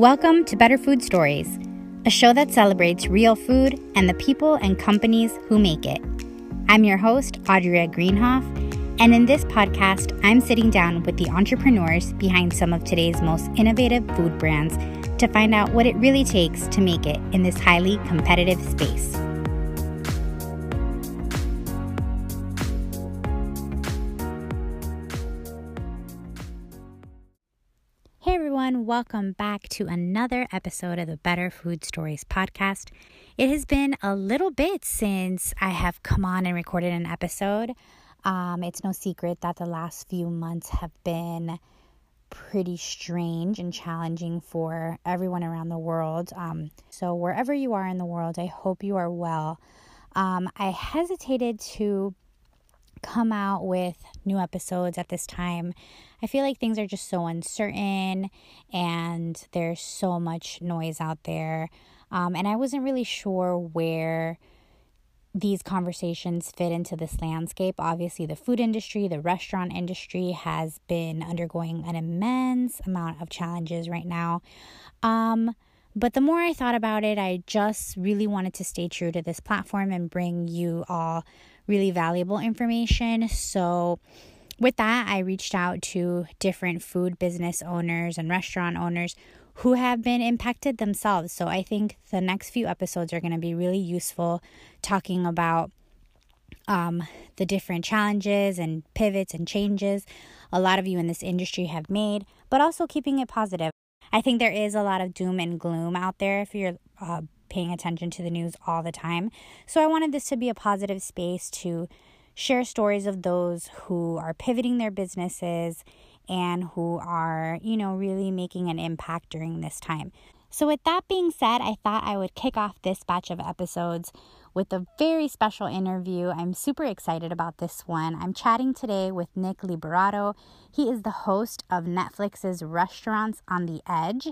Welcome to Better Food Stories, a show that celebrates real food and the people and companies who make it. I'm your host, Audrey Greenhoff, and in this podcast, I'm sitting down with the entrepreneurs behind some of today's most innovative food brands to find out what it really takes to make it in this highly competitive space. Welcome back to another episode of the Better Food Stories podcast. It has been a little bit since I have come on and recorded an episode. Um, it's no secret that the last few months have been pretty strange and challenging for everyone around the world. Um, so, wherever you are in the world, I hope you are well. Um, I hesitated to come out with new episodes at this time. I feel like things are just so uncertain and there's so much noise out there. Um, and I wasn't really sure where these conversations fit into this landscape. Obviously, the food industry, the restaurant industry has been undergoing an immense amount of challenges right now. Um, but the more I thought about it, I just really wanted to stay true to this platform and bring you all really valuable information. So, with that, I reached out to different food business owners and restaurant owners who have been impacted themselves. So, I think the next few episodes are going to be really useful talking about um, the different challenges and pivots and changes a lot of you in this industry have made, but also keeping it positive. I think there is a lot of doom and gloom out there if you're uh, paying attention to the news all the time. So I wanted this to be a positive space to share stories of those who are pivoting their businesses and who are, you know, really making an impact during this time. So, with that being said, I thought I would kick off this batch of episodes with a very special interview. I'm super excited about this one. I'm chatting today with Nick Liberato. He is the host of Netflix's Restaurants on the Edge.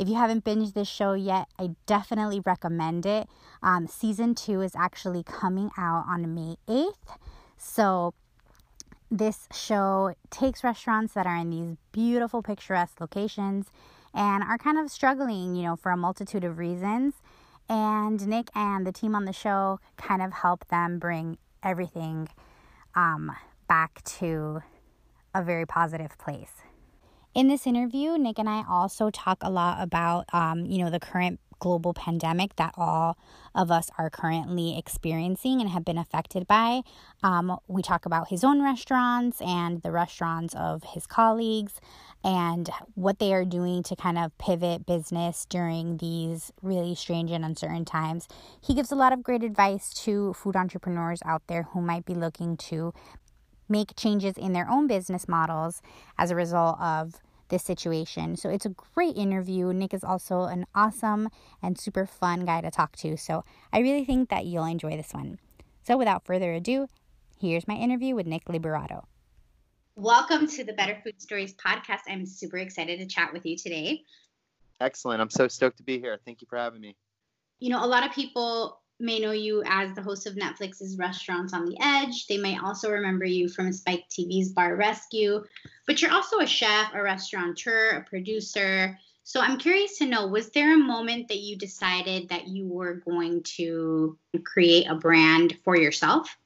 If you haven't binged this show yet, I definitely recommend it. Um, season two is actually coming out on May 8th. So, this show takes restaurants that are in these beautiful, picturesque locations and are kind of struggling, you know, for a multitude of reasons and Nick and the team on the show kind of help them bring everything um, back to a very positive place. In this interview, Nick and I also talk a lot about, um, you know, the current global pandemic that all of us are currently experiencing and have been affected by. Um, we talk about his own restaurants and the restaurants of his colleagues and what they are doing to kind of pivot business during these really strange and uncertain times. He gives a lot of great advice to food entrepreneurs out there who might be looking to make changes in their own business models as a result of this situation. So it's a great interview. Nick is also an awesome and super fun guy to talk to. So I really think that you'll enjoy this one. So without further ado, here's my interview with Nick Liberato. Welcome to the Better Food Stories podcast. I'm super excited to chat with you today. Excellent. I'm so stoked to be here. Thank you for having me. You know, a lot of people may know you as the host of Netflix's Restaurants on the Edge. They may also remember you from Spike TV's Bar Rescue, but you're also a chef, a restaurateur, a producer. So I'm curious to know was there a moment that you decided that you were going to create a brand for yourself?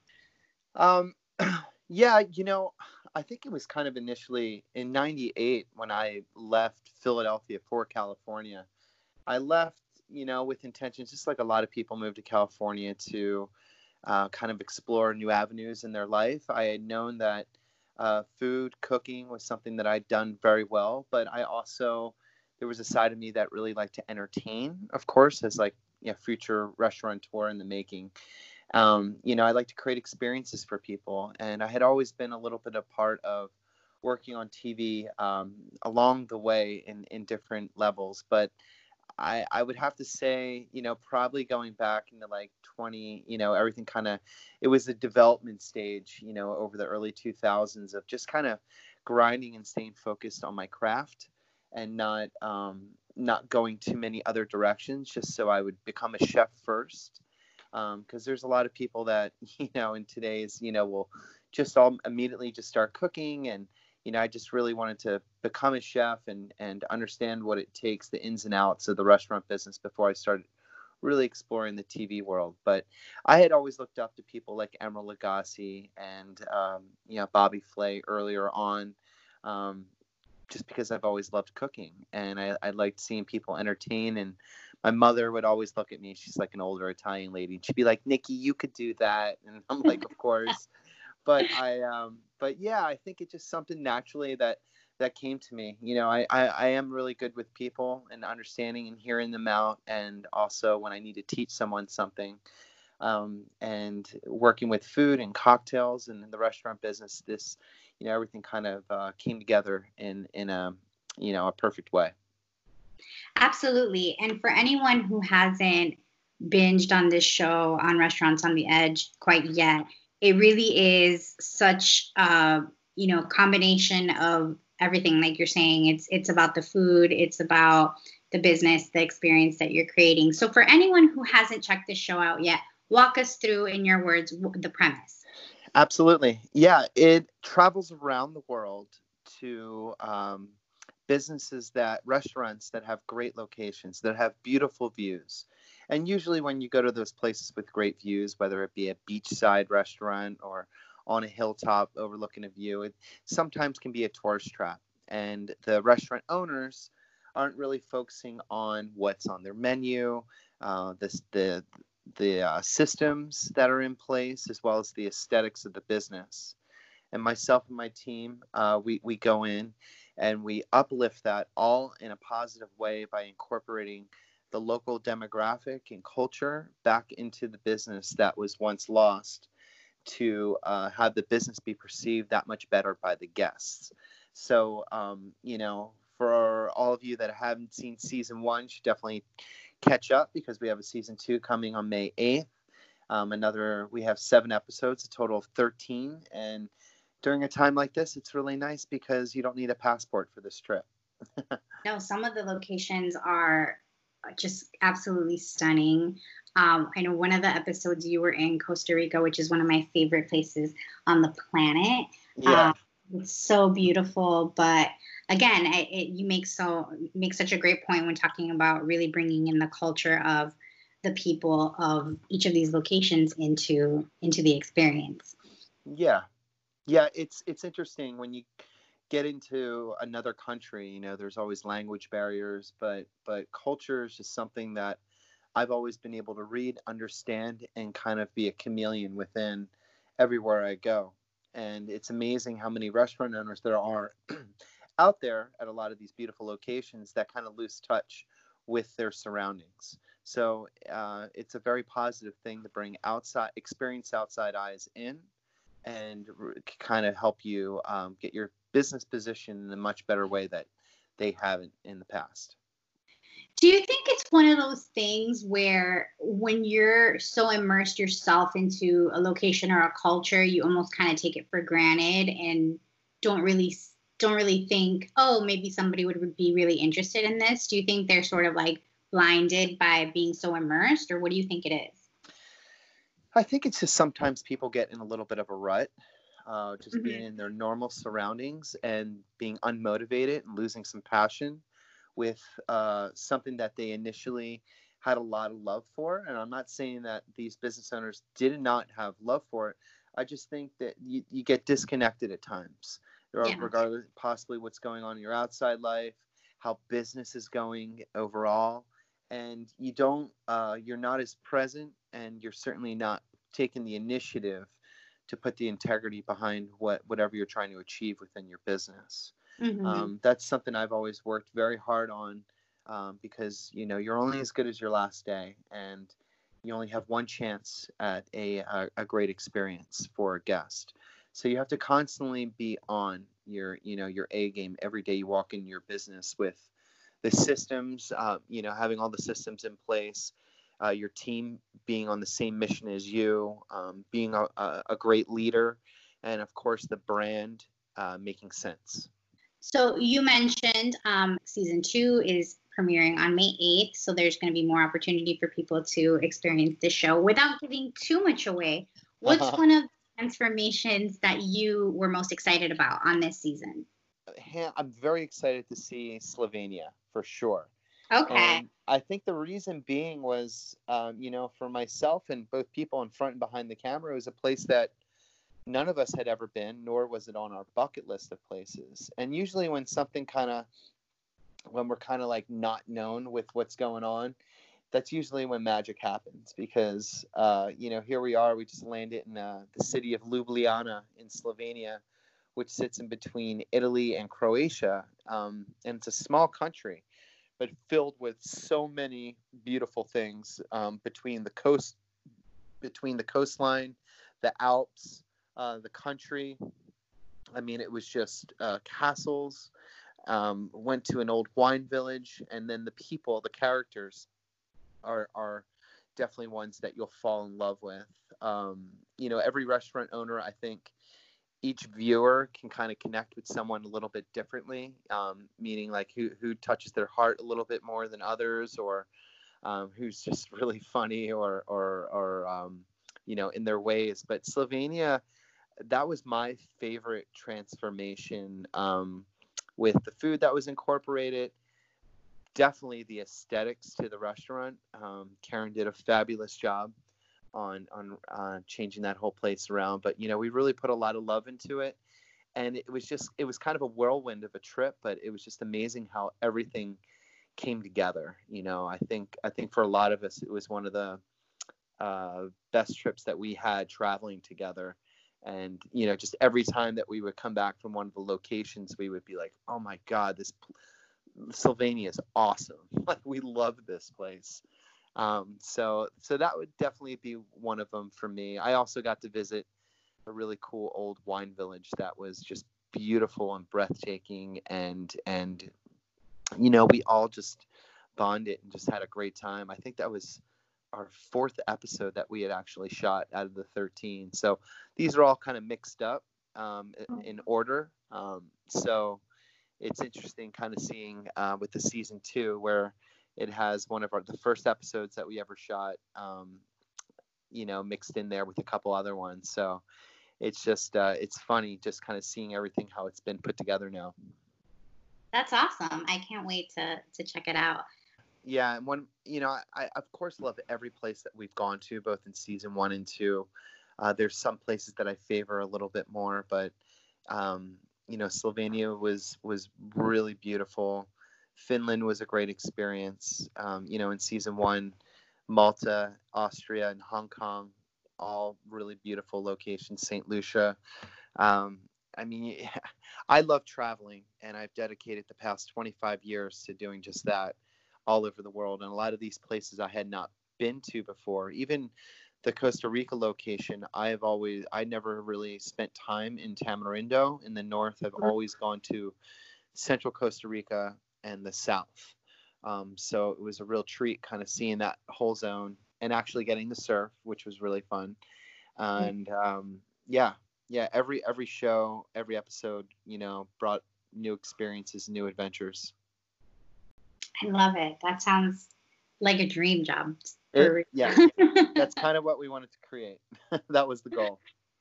Um, yeah, you know, I think it was kind of initially in 98 when I left Philadelphia for California. I left you know, with intentions, just like a lot of people move to California to uh, kind of explore new avenues in their life. I had known that uh, food cooking was something that I'd done very well, but I also there was a side of me that really liked to entertain, of course, as like you know, future restaurateur in the making. Um, you know, I like to create experiences for people, and I had always been a little bit a part of working on TV um, along the way in in different levels, but I, I would have to say, you know, probably going back into like 20, you know, everything kind of, it was a development stage, you know, over the early 2000s of just kind of grinding and staying focused on my craft and not, um, not going too many other directions just so I would become a chef first. Because um, there's a lot of people that, you know, in today's, you know, will just all immediately just start cooking and, you know, I just really wanted to become a chef and and understand what it takes, the ins and outs of the restaurant business before I started really exploring the TV world. But I had always looked up to people like Emeril Lagasse and um, you know Bobby Flay earlier on, um, just because I've always loved cooking and I, I liked seeing people entertain. And my mother would always look at me. She's like an older Italian lady, and she'd be like, "Nikki, you could do that," and I'm like, "Of course." But I um but yeah, I think it's just something naturally that that came to me. You know, I, I, I am really good with people and understanding and hearing them out, and also when I need to teach someone something, um, and working with food and cocktails and the restaurant business. This, you know, everything kind of uh, came together in in a you know a perfect way. Absolutely, and for anyone who hasn't binged on this show on Restaurants on the Edge quite yet, it really is such a you know combination of everything like you're saying. It's it's about the food it's about the business the experience that you're creating. So for anyone who hasn't checked this show out yet walk us through in your words the premise. Absolutely. Yeah it travels around the world to um, businesses that restaurants that have great locations that have beautiful views and usually, when you go to those places with great views, whether it be a beachside restaurant or on a hilltop overlooking a view, it sometimes can be a tourist trap. And the restaurant owners aren't really focusing on what's on their menu, uh, the the the uh, systems that are in place, as well as the aesthetics of the business. And myself and my team, uh, we we go in and we uplift that all in a positive way by incorporating the local demographic and culture back into the business that was once lost to uh, have the business be perceived that much better by the guests. So, um, you know, for all of you that haven't seen season one, you should definitely catch up because we have a season two coming on May 8th. Um, another, we have seven episodes, a total of 13. And during a time like this, it's really nice because you don't need a passport for this trip. no, some of the locations are just absolutely stunning. Um, I know one of the episodes you were in Costa Rica, which is one of my favorite places on the planet. Yeah. Um, it's so beautiful, but again, it, it, you make so make such a great point when talking about really bringing in the culture of the people of each of these locations into into the experience. Yeah, yeah, it's it's interesting when you get into another country you know there's always language barriers but but culture is just something that i've always been able to read understand and kind of be a chameleon within everywhere i go. And it's amazing how many restaurant owners there are out there at a lot of these beautiful locations that kind of lose touch with their surroundings. So uh, it's a very positive thing to bring outside experience outside eyes in and kind of help you um, get your business position in a much better way that they haven't in the past. Do you think it's one of those things where when you're so immersed yourself into a location or a culture, you almost kind of take it for granted and don't really don't really think, oh, maybe somebody would be really interested in this? Do you think they're sort of like blinded by being so immersed, or what do you think it is? I think it's just sometimes people get in a little bit of a rut uh, just mm-hmm. being in their normal surroundings and being unmotivated and losing some passion with uh, something that they initially had a lot of love for. And I'm not saying that these business owners did not have love for it. I just think that you, you get disconnected at times, yeah. regardless possibly what's going on in your outside life, how business is going overall, and you don't, uh, you're not as present, and you're certainly not taking the initiative to put the integrity behind what whatever you're trying to achieve within your business. Mm-hmm. Um, that's something I've always worked very hard on um, because you know you're only as good as your last day, and you only have one chance at a, a, a great experience for a guest. So you have to constantly be on your you know your A game every day you walk in your business with the systems, uh, you know, having all the systems in place, uh, your team being on the same mission as you, um, being a, a, great leader, and of course the brand uh, making sense. So you mentioned um, season two is premiering on May 8th, so there's going to be more opportunity for people to experience the show without giving too much away. What's uh-huh. one of the transformations that you were most excited about on this season? I'm very excited to see Slovenia for sure. Okay. And I think the reason being was, um, you know, for myself and both people in front and behind the camera, it was a place that none of us had ever been, nor was it on our bucket list of places. And usually, when something kind of, when we're kind of like not known with what's going on, that's usually when magic happens because, uh, you know, here we are, we just landed in uh, the city of Ljubljana in Slovenia, which sits in between Italy and Croatia. Um, and it's a small country but filled with so many beautiful things um, between the coast, between the coastline, the Alps, uh, the country. I mean, it was just uh, castles. Um, went to an old wine village, and then the people, the characters, are are definitely ones that you'll fall in love with. Um, you know, every restaurant owner, I think, each viewer can kind of connect with someone a little bit differently, um, meaning like who who touches their heart a little bit more than others, or um, who's just really funny or or or um, you know in their ways. But Slovenia, that was my favorite transformation um, with the food that was incorporated. Definitely the aesthetics to the restaurant. Um, Karen did a fabulous job on on uh, changing that whole place around. But you know, we really put a lot of love into it, and it was just it was kind of a whirlwind of a trip, but it was just amazing how everything came together. You know, I think I think for a lot of us, it was one of the uh, best trips that we had traveling together. And you know, just every time that we would come back from one of the locations, we would be like, "Oh my God, this Slovenia is awesome! Like we love this place." Um, so so that would definitely be one of them for me. I also got to visit a really cool old wine village that was just beautiful and breathtaking and and you know we all just bonded and just had a great time. I think that was our fourth episode that we had actually shot out of the 13. So these are all kind of mixed up um, in order. Um, so it's interesting kind of seeing uh, with the season two where it has one of our the first episodes that we ever shot, um, you know, mixed in there with a couple other ones. So it's just uh, it's funny just kind of seeing everything how it's been put together now. That's awesome. I can't wait to to check it out. Yeah, and one, you know, I of course love every place that we've gone to, both in season one and two. Uh, there's some places that I favor a little bit more, but um, you know, Slovenia was was really beautiful. Finland was a great experience. Um, you know, in season one, Malta, Austria, and Hong Kong, all really beautiful locations. St. Lucia. Um, I mean, I love traveling, and I've dedicated the past 25 years to doing just that all over the world. And a lot of these places I had not been to before, even the Costa Rica location, I've always, I never really spent time in Tamarindo in the north. I've mm-hmm. always gone to central Costa Rica and the south. Um, so it was a real treat kind of seeing that whole zone and actually getting to surf, which was really fun. And um, yeah, yeah, every every show, every episode, you know, brought new experiences, new adventures. I love it. That sounds like a dream job. It, yeah, that's kind of what we wanted to create. that was the goal.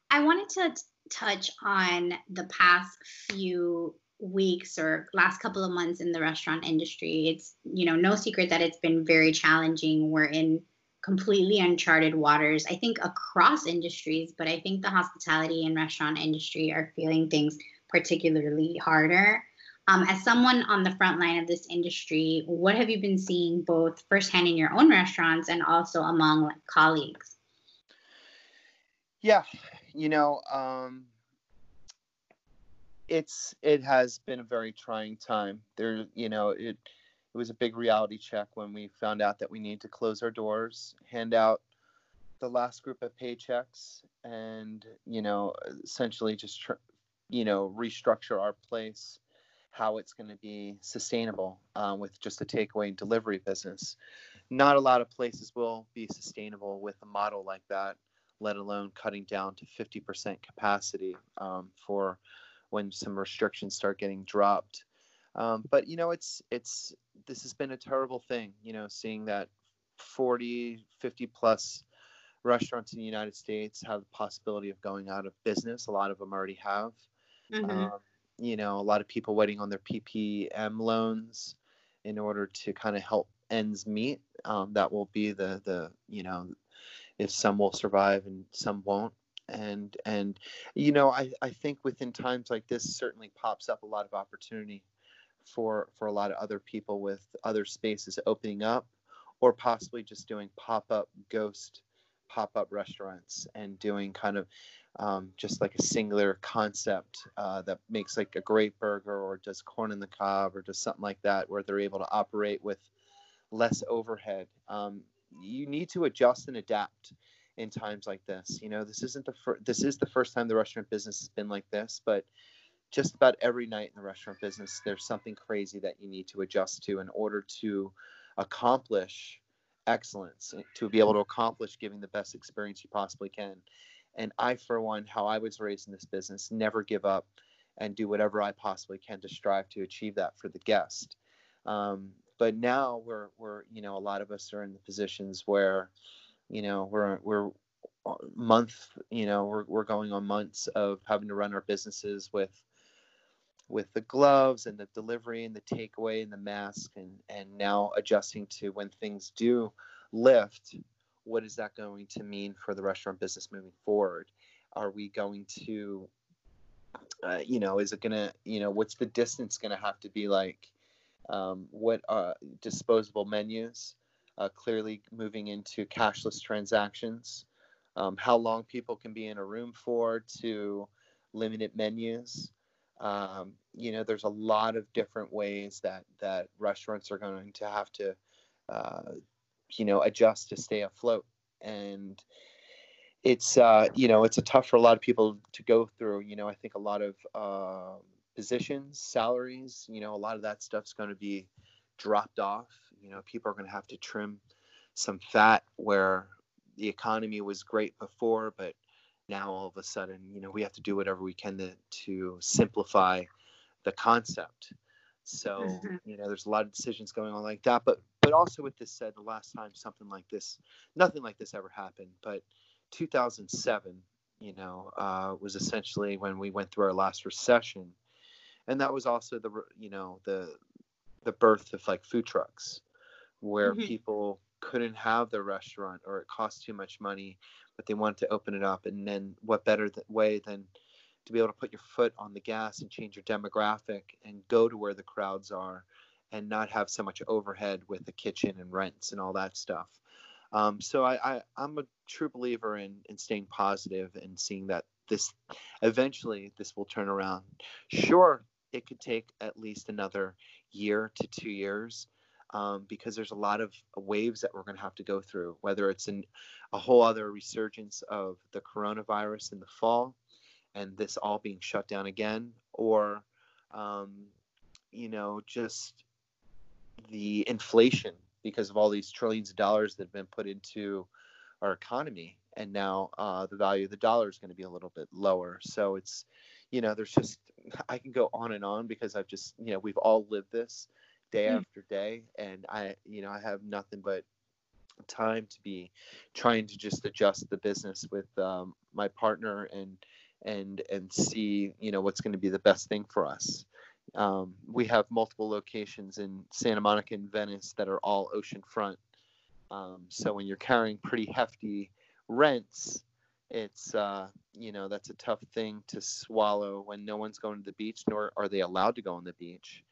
I wanted to t- touch on the past few weeks or last couple of months in the restaurant industry it's you know no secret that it's been very challenging. We're in completely uncharted waters i think across industries but i think the hospitality and restaurant industry are feeling things particularly harder. Um, as someone on the front line of this industry what have you been seeing both firsthand in your own restaurants and also among like, colleagues? Yeah you know um, it's it has been a very trying time. There, you know, it it was a big reality check when we found out that we need to close our doors, hand out the last group of paychecks, and you know, essentially just tr- you know restructure our place, how it's going to be sustainable um, with just a takeaway and delivery business. Not a lot of places will be sustainable with a model like that, let alone cutting down to 50% capacity um, for when some restrictions start getting dropped. Um, but you know, it's it's this has been a terrible thing. You know, seeing that 40, 50 plus restaurants in the United States have the possibility of going out of business. A lot of them already have. Mm-hmm. Um, you know, a lot of people waiting on their PPP loans in order to kind of help ends meet. Um, that will be the the you know, if some will survive and some won't. And and you know, I I think within times like this certainly pops up a lot of opportunity for for a lot of other people with other spaces opening up or possibly just doing pop-up ghost pop-up restaurants and doing kind of um, just like a singular concept uh, that makes like a great burger or does corn in the cob or does something like that where they're able to operate with less overhead. Um, you need to adjust and adapt in times like this you know this isn't the fir- this is the first time the restaurant business has been like this but just about every night in the restaurant business there's something crazy that you need to adjust to in order to accomplish excellence to be able to accomplish giving the best experience you possibly can and I, for one, how I was raised in this business, never give up and do whatever I possibly can to strive to achieve that for the guest. Um, but now we're, we're, you know, a lot of us are in the positions where, you know, we're, we're month, you know, we're, we're going on months of having to run our businesses with, with the gloves and the delivery and the takeaway and the mask and, and now adjusting to when things do lift what is that going to mean for the restaurant business moving forward? Are we going to, uh, you know, is it to, you know, what's the distance to have to be like? Um, what are disposable menus? Uh, clearly moving into cashless transactions. Um, how long people can be in a room for to limited menus. Um, you know, there's a lot of different ways that that restaurants are going to have to uh, you know adjust to stay afloat and it's uh, you know it's a tough for a lot of people to go through you know i think a lot of uh, positions salaries you know a lot of that stuff's going to be dropped off you know people are going to have to trim some fat where the economy was great before but now all of a sudden you know we have to do whatever we can to, to simplify the concept. So mm-hmm. you know there's a lot of decisions going on like that but but also with this said, the last time something like this, nothing like this ever happened, but 2007, you know, uh, was essentially when we went through our last recession, and that was also the you know the the birth of like food trucks, where mm-hmm. people couldn't have the restaurant or it cost too much money, but they wanted to open it up, and then what better th- way than to be able to put your foot on the gas and change your demographic and go to where the crowds are and not have so much overhead with the kitchen and rents and all that stuff. Um, so I, I, am a true believer in, in staying positive and seeing that this eventually this will turn around. Sure, it could take at least another year to two years um, because there's a lot of waves that we're going to have to go through, whether it's a whole other resurgence of the coronavirus in the fall and this all being shut down again, or um, you know, just the inflation because of all these trillions of dollars that have been put into our economy. And now uh, the value of the dollar is going to be a little bit lower. So it's you know there's just i can go on and on because i've just you know we've all lived this day mm. after day and i you know i have nothing but time to be trying to just adjust the business with um, my partner and and and see you know what's going to be the best thing for us um, we have multiple locations in Santa Monica and Venice that are all oceanfront. Um, so when you're carrying pretty hefty rents, it's uh, you know that's a tough thing to swallow when no one's going to the beach, nor are they allowed to go on the beach,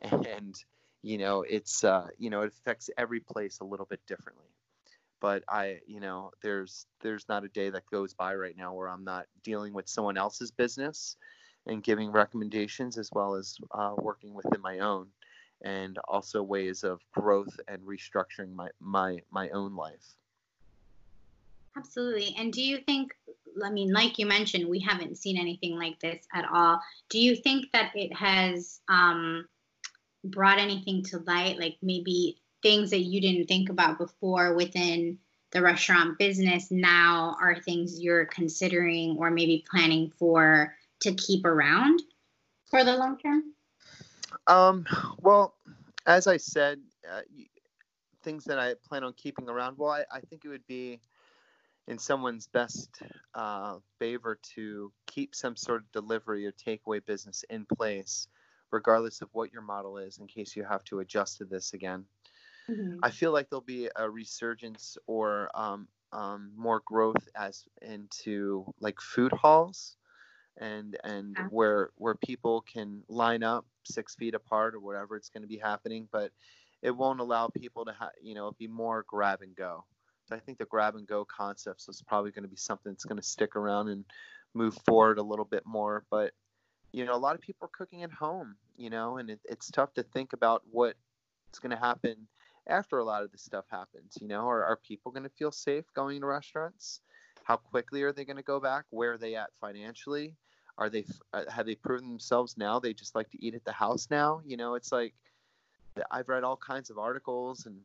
and you know it's uh, you know it affects every place a little bit differently. But I, you know, there's there's not a day that goes by right now where I'm not dealing with someone else's business and giving recommendations as well as uh, working within my own and also ways of growth and restructuring my my my own life. Absolutely. And do you think i mean like you mentioned we haven't seen anything like this at all. Do you think that it has um, brought anything to light like maybe things that you didn't think about before within the restaurant business now are things you're considering or maybe planning for to keep around for the long term? Um, well, as I said, uh, things that I plan on keeping around. Well, I, I think it would be, in someone's best uh, favor to keep some sort of delivery or takeaway business in place, regardless of what your model is, in case you have to adjust to this again. Mm-hmm. I feel like there'll be a resurgence or um, um, more growth as into like food halls and and yeah. where where people can line up six feet apart or whatever it's going to be happening but it won't allow people to have you know be more grab and go so i think the grab and go concepts is probably going to be something that's going to stick around and move forward a little bit more but you know a lot of people are cooking at home you know and it, it's tough to think about what's going to happen after a lot of this stuff happens you know? Are, are people going to feel safe going to restaurants? How quickly are they going to go back? Where are they at financially? Are they uh, have they proven themselves now? They just like to eat at the house now you know? It's like i've read all kinds of articles and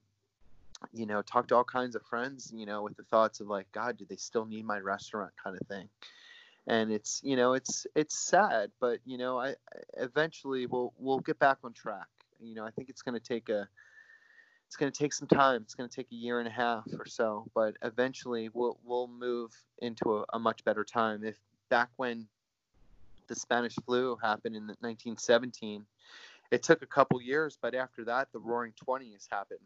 you know talked to all kinds of friends you know with the thoughts of like god do they still need my restaurant? kind of thing and it's you know it's it's sad but you know i eventually we'll we'll get back on track you know i think it's going to take a it's going to take some time it's going to take a year and a half or so but eventually we'll we'll move into a, a much better time if back when the Spanish flu happened in 1917. It took a couple years, but after that, the Roaring Twenties happened.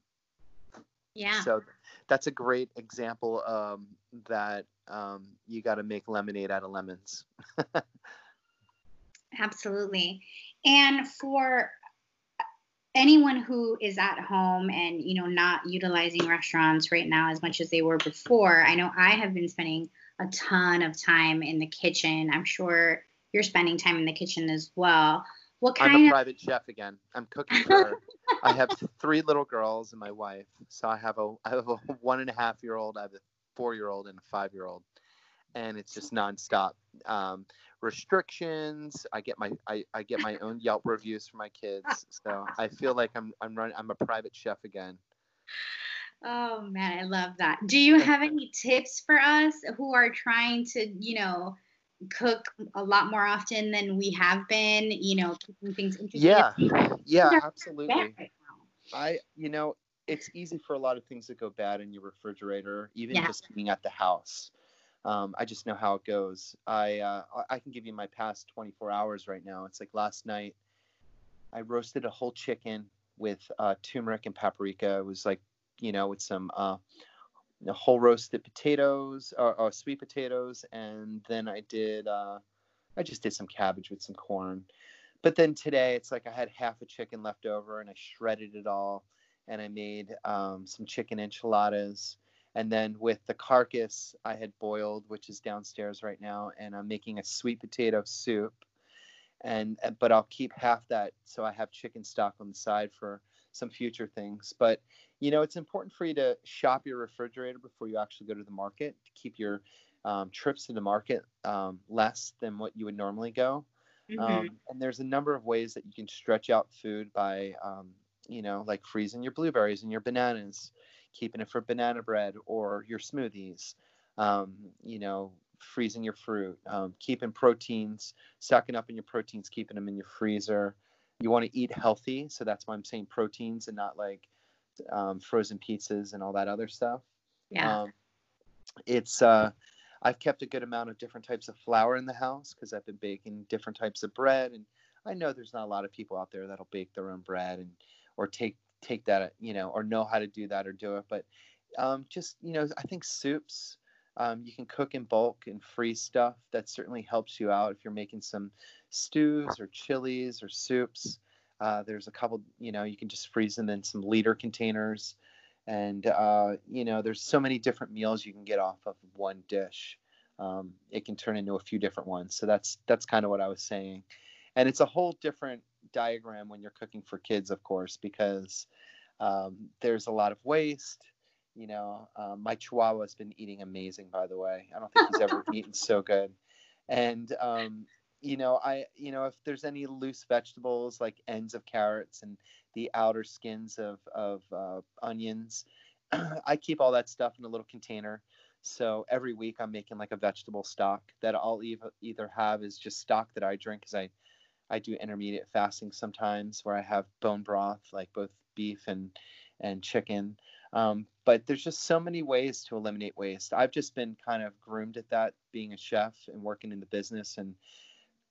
Yeah. So that's a great example um, that um, you got to make lemonade out of lemons. Absolutely. And for anyone who is at home and you know not utilizing restaurants right now as much as they were before, I know I have been spending a ton of time in the kitchen. I'm sure you're spending time in the kitchen as well. What kind I'm a private chef again. I'm cooking for. I have three little girls and my wife. So I have a I have a one and a half year old. I have a four year old and a five year old, and it's just nonstop. Um, restrictions. I get my I, I get my own Yelp reviews for my kids. So I feel like I'm I'm running. I'm a private chef again. Oh man, I love that. Do you have any tips for us who are trying to, you know, cook a lot more often than we have been, you know, keeping things interesting. Yeah. Yeah, absolutely. Right I, you know, it's easy for a lot of things to go bad in your refrigerator, even yeah. just being at the house. Um, I just know how it goes. I uh, I can give you my past 24 hours right now. It's like last night, I roasted a whole chicken with uh, turmeric and paprika. It was like, you know, with some uh, whole roasted potatoes or, or, sweet potatoes, and then I did uh, I just did some cabbage with some corn. But then today it's like I had half a chicken left over, and I shredded it all, and I made um, some chicken enchiladas. And then with the carcass I had boiled, which is downstairs right now, and I'm making a sweet potato soup. And but I'll keep half that so I have chicken stock on the side for some future things. But you know, it's important for you to shop your refrigerator before you actually go to the market to keep your um, trips to the market um, less than what you would normally go. Mm-hmm. Um, and there's a number of ways that you can stretch out food by, um, you know, like freezing your blueberries and your bananas, keeping it for banana bread or your smoothies. Um, you know, freezing your fruit, um, keeping proteins, stocking up in your proteins, keeping them in your freezer. You want to eat healthy, so that's why I'm saying proteins and not like um, frozen pizzas and all that other stuff. Yeah. Um, it's uh, I've kept a good amount of different types of flour in the house because I've been baking different types of bread, and I know there's not a lot of people out there that'll bake their own bread and or take take that you know or know how to do that or do it. But um, just you know, I think soups. Um, you can cook in bulk and freeze stuff. That certainly helps you out if you're making some stews or chilies or soups. Uh, there's a couple, you know, you can just freeze them in some liter containers. And, uh, you know, there's so many different meals you can get off of one dish. Um, it can turn into a few different ones. So that's that's kind of what I was saying. And it's a whole different diagram when you're cooking for kids, of course, because um, there's a lot of waste. You know, um, my Chihuahua has been eating amazing, by the way. I don't think he's ever eaten so good. And um, you know, I you know if there's any loose vegetables like ends of carrots and the outer skins of of uh, onions, I keep all that stuff in a little container. So every week I'm making like a vegetable stock that I'll either have is just stock that I drink because I I do intermediate fasting sometimes where I have bone broth like both beef and and chicken. Um, but there's just so many ways to eliminate waste. I've just been kind of groomed at that, being a chef and working in the business and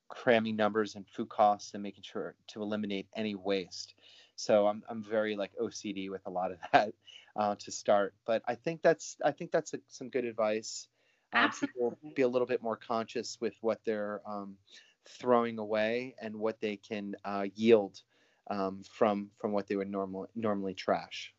cramming numbers and food costs and making sure to eliminate any waste. So I'm I'm very like OCD with a lot of that uh, to start. But I think that's I think that's a, some good advice. Um, people be a little bit more conscious with what they're um, throwing away and what they can uh, yield um, from from what they would normally normally trash.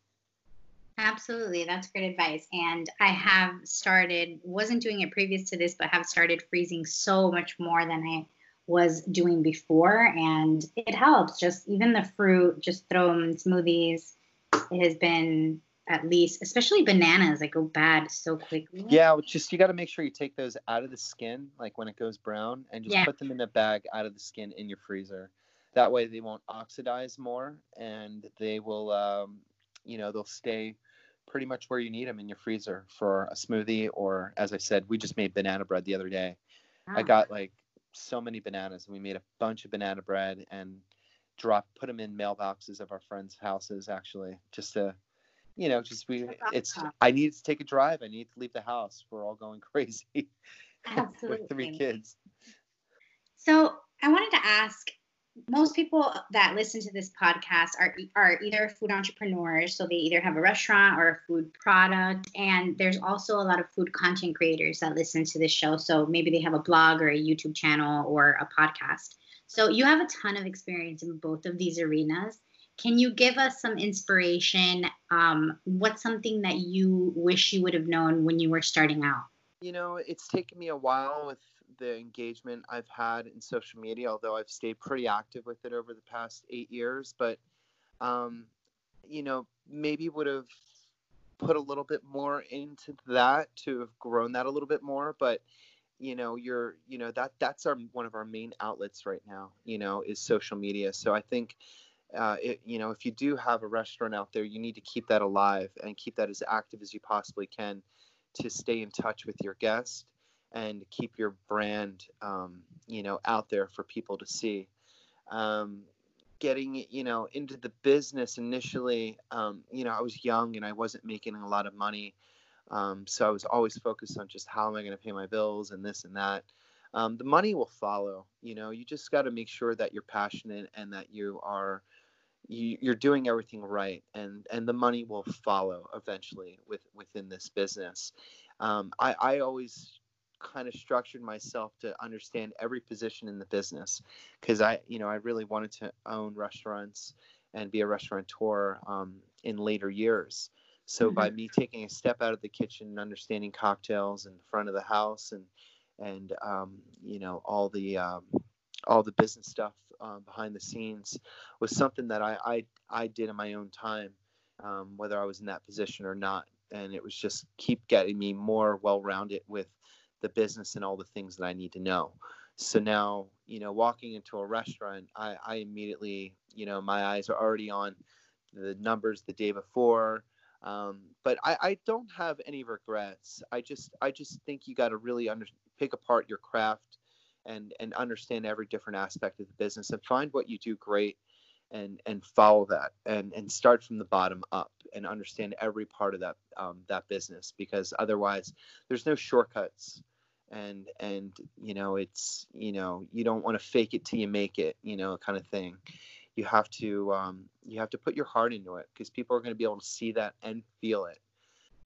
Absolutely, that's great advice. And I have started, wasn't doing it previous to this, but have started freezing so much more than I was doing before, and it helps. Just even the fruit, just throw them in smoothies. It has been at least, especially bananas, that go bad so quickly. Yeah, just you got to make sure you take those out of the skin, like when it goes brown, and just yeah. put them in a bag out of the skin in your freezer. That way, they won't oxidize more, and they will, um, you know, they'll stay pretty much where you need them in your freezer for a smoothie, or as I said, we just made banana bread the other day. I ah. got like so many bananas, and we made a bunch of banana bread and drop put them in mailboxes of our friends' houses actually, just to you know, just we it's I need to take a drive. I need to leave the house. We're all going crazy with three kids. So I wanted to ask most people that listen to this podcast are are either food entrepreneurs, so they either have a restaurant or a food product, and there's also a lot of food content creators that listen to this show. So maybe they have a blog or a YouTube channel or a podcast. So you have a ton of experience in both of these arenas. Can you give us some inspiration? Um, what's something that you wish you would have known when you were starting out? You know, it's taken me a while with the engagement I've had in social media, although I've stayed pretty active with it over the past eight years. But, um, you know, maybe would have put a little bit more into that to have grown that a little bit more. But, you know, you're, you know, that that's our one of our main outlets right now. You know, is social media. So I think. Uh, it, you know, if you do have a restaurant out there, you need to keep that alive and keep that as active as you possibly can to stay in touch with your guests and keep your brand, um, you know, out there for people to see. Um, getting, you know, into the business initially, um, you know, I was young and I wasn't making a lot of money. Um, so I was always focused on just how am I going to pay my bills and this and that. Um, the money will follow. You know, you just got to make sure that you're passionate and that you are you, you're doing everything right, and and the money will follow eventually with within this business. Um, I, I always kind of structured myself to understand every position in the business because I, you know, I really wanted to own restaurants and be a restaurateur um, in later years. So mm-hmm. by me taking a step out of the kitchen and understanding cocktails in front of the house and and um, you know all the um, all the business stuff uh, behind the scenes was something that I I, I did in my own time, um, whether I was in that position or not. And it was just keep getting me more well rounded with the business and all the things that I need to know. So now, you know, walking into a restaurant, I, I immediately, you know, my eyes are already on the numbers the day before. Um, but I, I don't have any regrets. I just, I just think you got to really under, pick apart your craft and and understand every different aspect of the business and find what you do great and and follow that and and start from the bottom up and understand every part of that um, that business because otherwise there's no shortcuts. And and you know it's you know you don't want to fake it till you make it you know kind of thing. You have to um, you have to put your heart into it because people are going to be able to see that and feel it.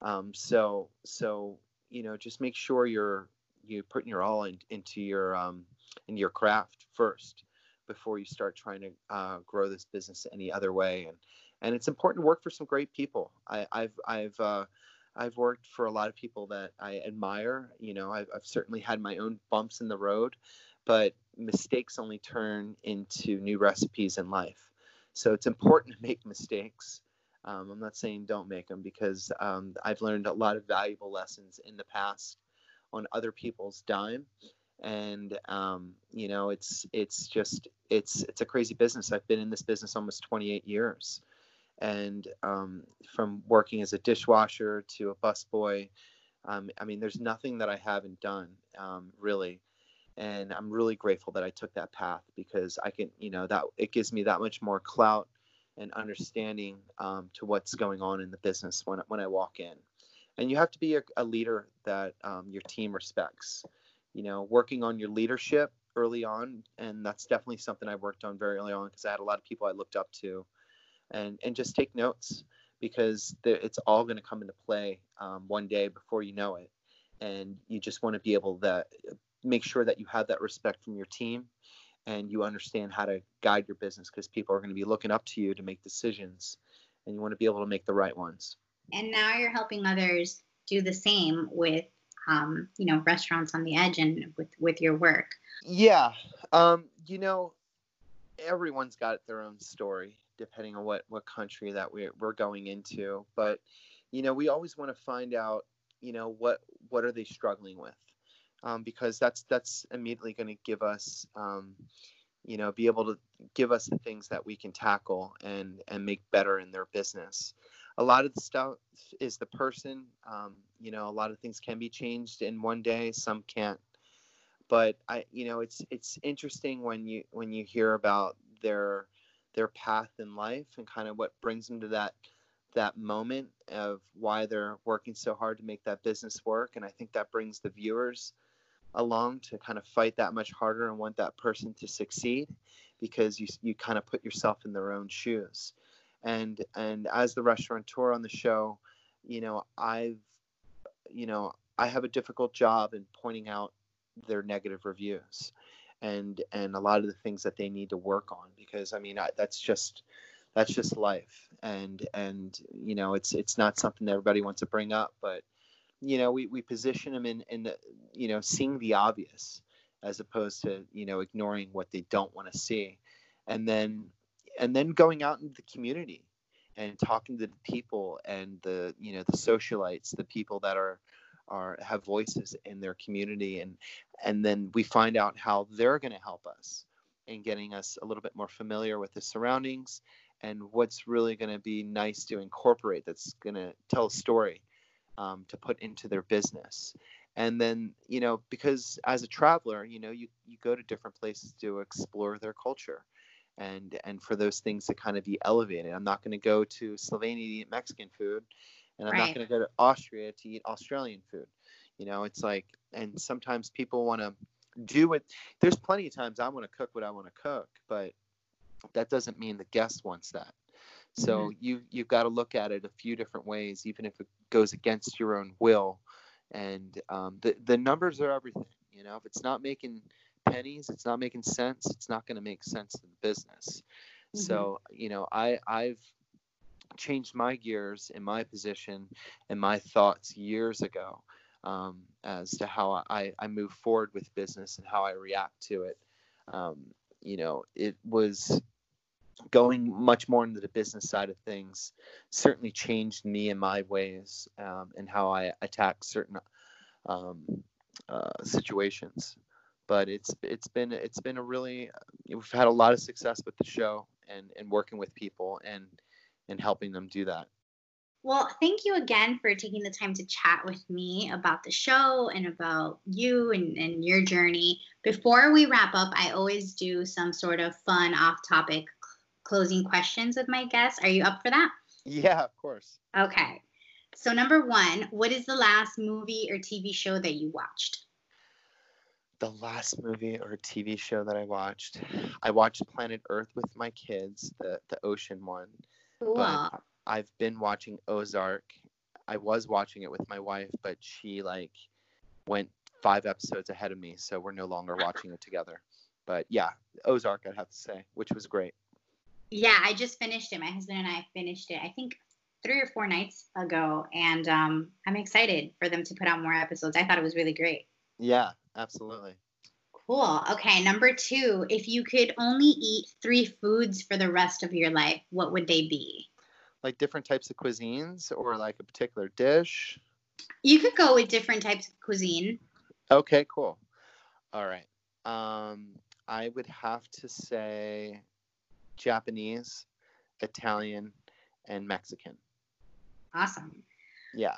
Um, so so you know just make sure you're you putting your all in, into your um, in your craft first before you start trying to uh, grow this business any other way and and it's important to work for some great people I, have I've uh, I've worked for a lot of people that I admire. You know, I've, I've certainly had my own bumps in the road, but mistakes only turn into new recipes in life. So it's important to make mistakes. Um, I'm not saying don't make them because um, I've learned a lot of valuable lessons in the past on other people's dime, and um, you know it's it's just it's it's a crazy business. I've been in this business almost 28 years, and um, from working as a dishwasher to a busboy, um, I mean, there's nothing that I haven't done um, really, and I'm really grateful that I took that path because I can, you know, that it gives me that much more clout and understanding um, to what's going on in the business when when I walk in. And you have to be a, a leader that um, your team respects. You know, working on your leadership early on, and that's definitely something I worked on very early on because I had a lot of people I looked up to, and and just take notes because it's all going to come into play um, one day before you know it, and you just want to be able to make sure that you have that respect from your team and you understand how to guide your business because people are going to be looking up to you to make decisions and you want to be able to make the right ones and now you're helping others do the same with um, you know restaurants on the edge and with with your work. Yeah um, you know everyone's got their own story depending on what what country that we're, we're going into. But you know we always want to find out you know what what are they struggling with? Um, because that's that's immediately going to give us um, you know be able to give us the things that we can tackle and and make better in their business a lot of the stuff is the person um, you know a lot of things can be changed in one day some can't. But i you know it's it's interesting when you when you hear about their their path in life and kind of what brings them to that that moment of why they're working so hard to make that business work. And i think that brings the viewers along to kind of fight that much harder and want that person to succeed because you you kind of put yourself in their own shoes and and as the restaurateur on the show you know i've you know i have a difficult job in pointing out their negative reviews and and a lot of the things that they need to work on because i mean I, that's just that's just life and and you know it's it's not something that everybody wants to bring up but you know, we, we position them in, in the, you know, seeing the obvious as opposed to, you know, ignoring what they don't want to see. And then, and then going out into the community and talking to the people and the, you know, the socialites, the people that are, are have voices in their community. And, and then we find out how they're going to help us in getting us a little bit more familiar with the surroundings and what's really going to be nice to incorporate that's going to tell a story um, to put into their business and then you know because as a traveler you know you, you go to different places to explore their culture and and for those things to kind of be elevated i'm not going to go to slovenia to eat mexican food and i'm right. not going to go to austria to eat australian food you know it's like and sometimes people want to do it there's plenty of times i want to cook what i want to cook but that doesn't mean the guest wants that so mm-hmm. you you've got to look at it a few different ways, even if it goes against your own will. And um, the the numbers are everything. You know, if it's not making pennies, it's not making sense. It's not going to make sense in the business. Mm-hmm. So you know, I I've changed my gears in my position and my thoughts years ago um, as to how I, I move forward with business and how I react to it. Um, you know, it was going much more into the business side of things certainly changed me and my ways um, and how I attack certain um, uh, situations. But it's it's been it's been a really we've had a lot of success with the show and and working with people and and helping them do that. Well, thank you again for taking the time to chat with me about the show and about you and, and your journey. Before we wrap up, I always do some sort of fun off topic closing questions with my guests. Are you up for that? Yeah, of course. Okay. So, number one, what is the last movie or TV show that you watched? The last movie or TV show that I watched, I watched Planet Earth with my kids, the the ocean one. Cool. But I've been watching Ozark. I was watching it with my wife, but she like went five episodes ahead of me, so we're no longer watching it together. But yeah, Ozark, I'd have to say, which was great. Yeah, I just finished it. My husband and I finished it. I think three or four nights ago, and um, I'm excited for them to put out more episodes. I thought it was really great. Yeah, absolutely. Cool. Okay, number two. If you could only eat three foods for the rest of your life, what would they be? Like different types of cuisines, or like a particular dish. You could go with different types of cuisine. Okay, cool. All right. Um, I would have to say Japanese, Italian, and Mexican. Awesome. Yeah.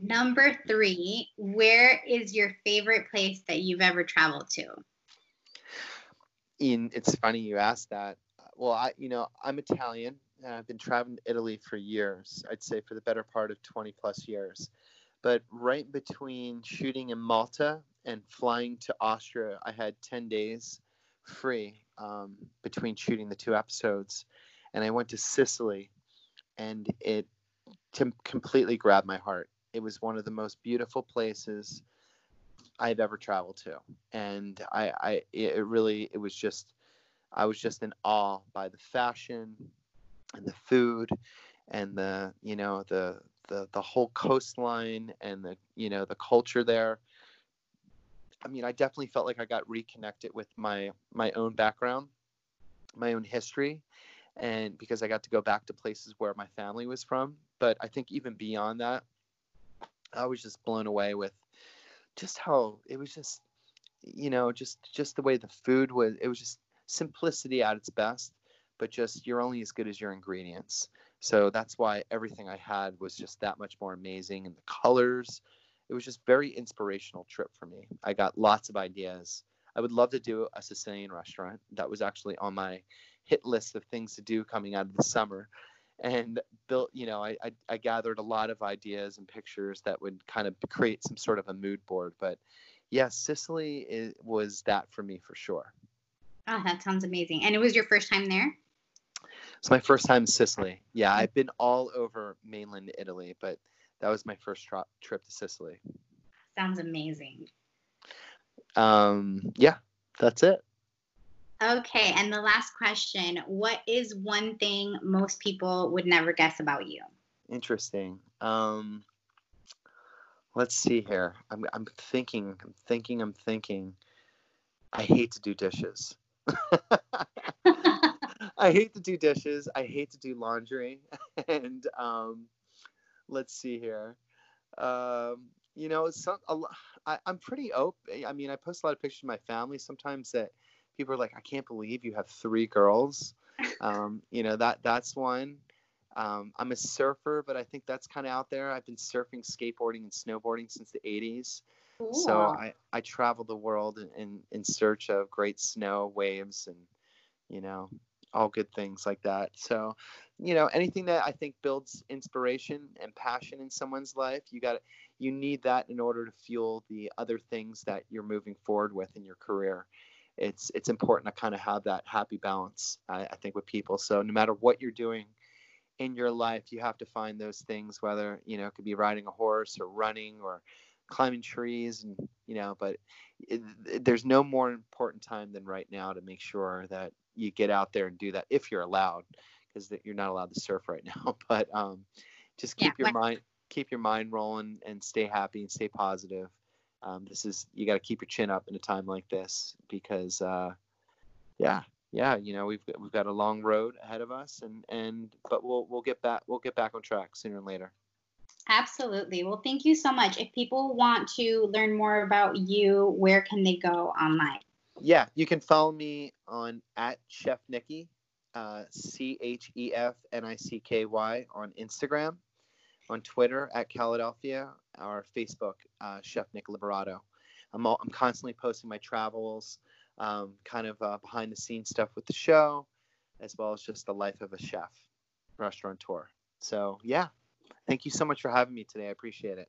Number three, where is your favorite place that you've ever traveled to? In it's funny you asked that. well, I you know I'm Italian. And I've been traveling to Italy for years. I'd say for the better part of 20 plus years. But right between shooting in Malta and flying to Austria, I had 10 days free um, between shooting the two episodes. And I went to Sicily, and it t- completely grabbed my heart. It was one of the most beautiful places I've ever traveled to, and I, I, it really, it was just, I was just in awe by the fashion, and the food, and the, you know, the the the whole coastline and the you know the culture there. I mean, I definitely felt like I got reconnected with my my own background, my own history, and because I got to go back to places where my family was from. But I think even beyond that, I was just blown away with just how it was just you know just just the way the food was it was just simplicity at its best but just you're only as good as your ingredients so that's why everything I had was just that much more amazing. And the colors, it was just very inspirational trip for me. I got lots of ideas. I would love to do a Sicilian restaurant. That was actually on my hit list of things to do coming out of the summer. And built, you know, I, I, I gathered a lot of ideas and pictures that would kind of create some sort of a mood board. But yeah, Sicily is, was that for me for sure. Oh, that sounds amazing. And it was your first time there? It's my first time in Sicily. Yeah, I've been all over mainland Italy, but that was my first trip trip to Sicily. Sounds amazing. Um, yeah, that's it. Okay, and the last question: What is one thing most people would never guess about you? Interesting. Um, let's see here. I'm I'm thinking. I'm thinking. I'm thinking. I hate to do dishes. I hate to do dishes. I hate to do laundry. and um, let's see here. Um, you know, some a, I, I'm pretty open. I mean, I post a lot of pictures of my family sometimes that people are like, I can't believe you have three girls. Um, you know, that that's one. Um, I'm a surfer, but I think that's kind of out there. I've been surfing, skateboarding, and snowboarding since the 80s. Cool. So I, I travel the world in, in, in search of great snow waves and, you know, all good things like that. So, you know, anything that I think builds inspiration and passion in someone's life, you got you need that in order to fuel the other things that you're moving forward with in your career. It's it's important to kind of have that happy balance, I, I think, with people. So no matter what you're doing in your life, you have to find those things, whether you know it could be riding a horse or running or climbing trees and you know but it, it, there's no more important time than right now to make sure that you get out there and do that if you're allowed, because you're not allowed to surf right now. But um, just keep yeah, your mind keep your mind rolling and stay happy and stay positive. Um, this is you got to keep your chin up in a time like this because uh, yeah yeah you know we've we've got a long road ahead of us and and but we'll we'll get back we'll get back on track sooner or later. Absolutely. Well, thank you so much. If people want to learn more about you, where can they go online? yeah, you can follow me on at Chef Nicky, uh, C H E F N I C K Y on Instagram, on Twitter at Caladelphia, or Facebook, uh, Chef Nick Liberato. I'm, all, I'm constantly posting my travels, um, kind of uh, behind the scenes stuff with the show, as well as just the life of a chef, restaurateur. So, yeah, thank you so much for having me today. I appreciate it.